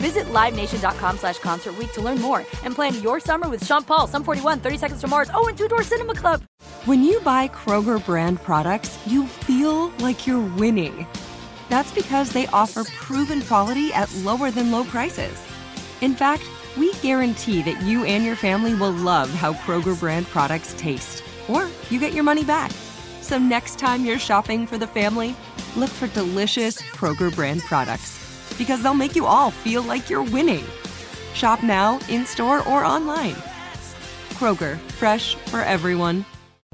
Visit LiveNation.com slash Concert to learn more and plan your summer with Sean Paul, Sum 41, 30 Seconds to Mars, oh, and Two Door Cinema Club. When you buy Kroger brand products, you feel like you're winning. That's because they offer proven quality at lower than low prices. In fact, we guarantee that you and your family will love how Kroger brand products taste, or you get your money back. So next time you're shopping for the family, look for delicious Kroger brand products because they'll make you all feel like you're winning. Shop now, in store, or online. Kroger, fresh for everyone.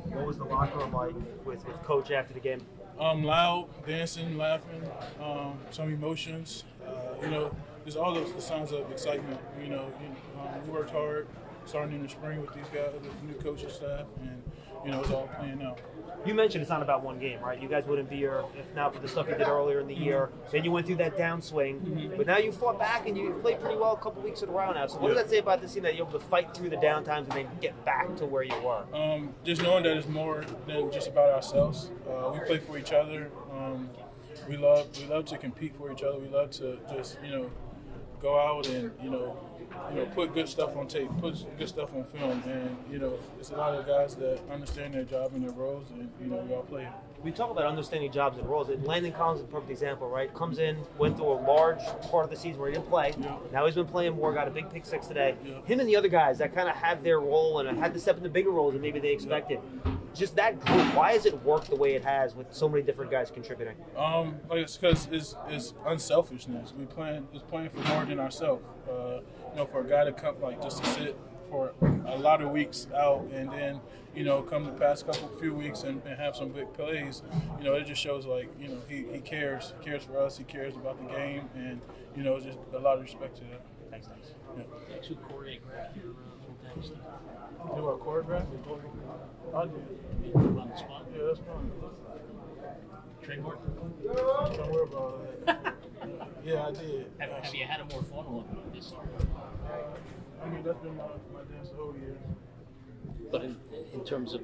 What was the locker room like with, with coach after the game? Um, loud, dancing, laughing, um, some emotions. Uh, you know, just all those the signs of excitement. You know, you, um, we worked hard starting in the spring with these guys, the new coaching staff, and you know, it's all playing out. You mentioned it's not about one game, right? You guys wouldn't be here if not for the stuff you did earlier in the year. Then you went through that downswing, but now you fought back and you played pretty well a couple weeks in a row now. So what does Yeah. that say about this team that you're able to fight through the downtimes and then get back to where you were? Um, just knowing that it's more than just about ourselves. Uh, we play for each other. Um, we love we love to compete for each other. We love to just you know go out and you know you know put good stuff on tape, put good stuff on film, and you know it's a lot of guys that understand their job and their roles, and you know we all play. We talk about understanding jobs and roles. And Landon Collins is a perfect example, right? Comes in, went through a large part of the season where he didn't play. Yeah. Now he's been playing more, got a big pick six today. Yeah. Him and the other guys that kind of have their role and had to step into bigger roles than maybe they expected. Just that group, why has it worked the way it has with so many different guys contributing? Um, like it's because it's, it's unselfishness. We plan is playing for more than ourselves. Uh, you know, for a guy to come like just to sit for a lot of weeks out and then you know come the past couple few weeks and, and have some big plays. You know, it just shows like you know he, he cares cares for us. He cares about the game and you know just a lot of respect to that. Thanks, thanks. Yeah. Next, who choreographed your uh. Do I choreograph? I did. On the spot? Yeah, that's fine. Trademark? Don't worry about that. yeah, I did. Have, have you had a more fun one this year? I mean, that's been my, my dance the whole year. But in, in terms of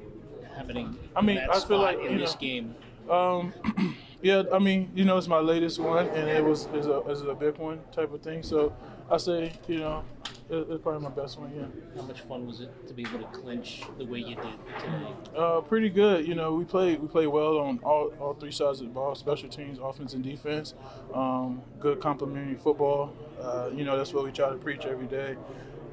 happening I mean, that I feel like, in this know, game, Um, yeah, I mean, you know, it's my latest one, and it was is a is a big one type of thing. So I say, you know, it, it's probably my best one. Yeah, how much fun was it to be able to clinch the way you did today? uh, pretty good. You know, we played we played well on all, all three sides of the ball, special teams, offense, and defense. Um, good complementary football. Uh, you know, that's what we try to preach every day.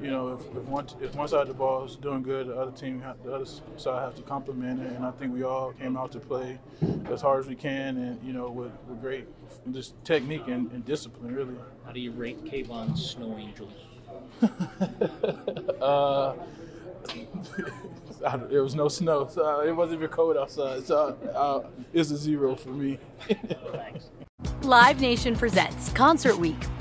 You know, if, if one if one side of the ball is doing good, the other team, the other side has to complement it. And I think we all came out to play as hard as we can, and you know, with, with great just technique and, and discipline, really. How do you rate Kayvon's Snow Angels? uh, I don't- there was no snow, so it wasn't even cold outside. So uh, it's a zero for me. Live Nation presents Concert Week.